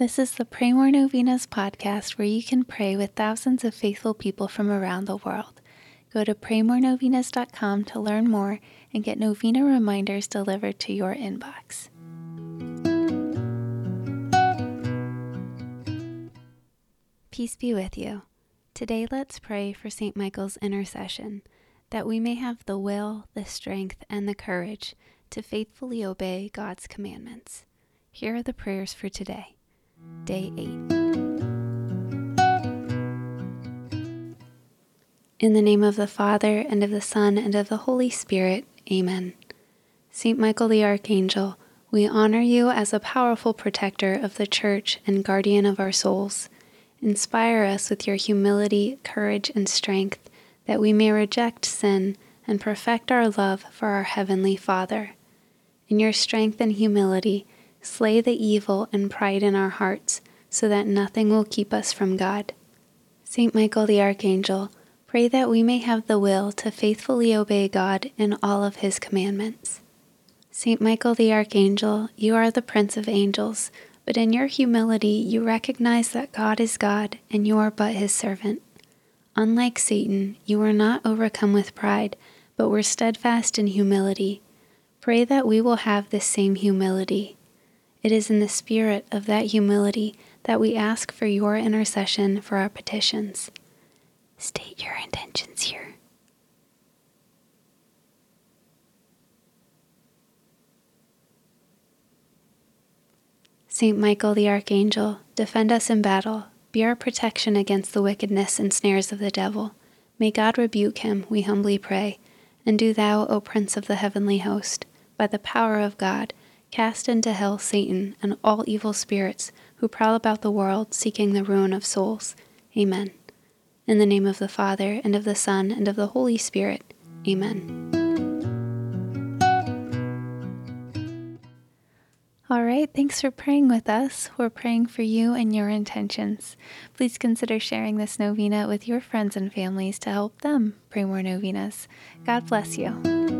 This is the Pray More Novenas podcast where you can pray with thousands of faithful people from around the world. Go to praymorenovenas.com to learn more and get novena reminders delivered to your inbox. Peace be with you. Today, let's pray for St. Michael's intercession, that we may have the will, the strength, and the courage to faithfully obey God's commandments. Here are the prayers for today. Day 8. In the name of the Father, and of the Son, and of the Holy Spirit, Amen. Saint Michael the Archangel, we honor you as a powerful protector of the Church and guardian of our souls. Inspire us with your humility, courage, and strength, that we may reject sin and perfect our love for our Heavenly Father. In your strength and humility, Slay the evil and pride in our hearts, so that nothing will keep us from God. Saint Michael the Archangel, pray that we may have the will to faithfully obey God in all of his commandments. Saint Michael the Archangel, you are the Prince of Angels, but in your humility you recognize that God is God and you are but his servant. Unlike Satan, you were not overcome with pride, but were steadfast in humility. Pray that we will have this same humility. It is in the spirit of that humility that we ask for your intercession for our petitions. State your intentions here. Saint Michael the Archangel, defend us in battle. Be our protection against the wickedness and snares of the devil. May God rebuke him, we humbly pray. And do thou, O Prince of the heavenly host, by the power of God, Cast into hell Satan and all evil spirits who prowl about the world seeking the ruin of souls. Amen. In the name of the Father, and of the Son, and of the Holy Spirit. Amen. All right, thanks for praying with us. We're praying for you and your intentions. Please consider sharing this novena with your friends and families to help them pray more novenas. God bless you.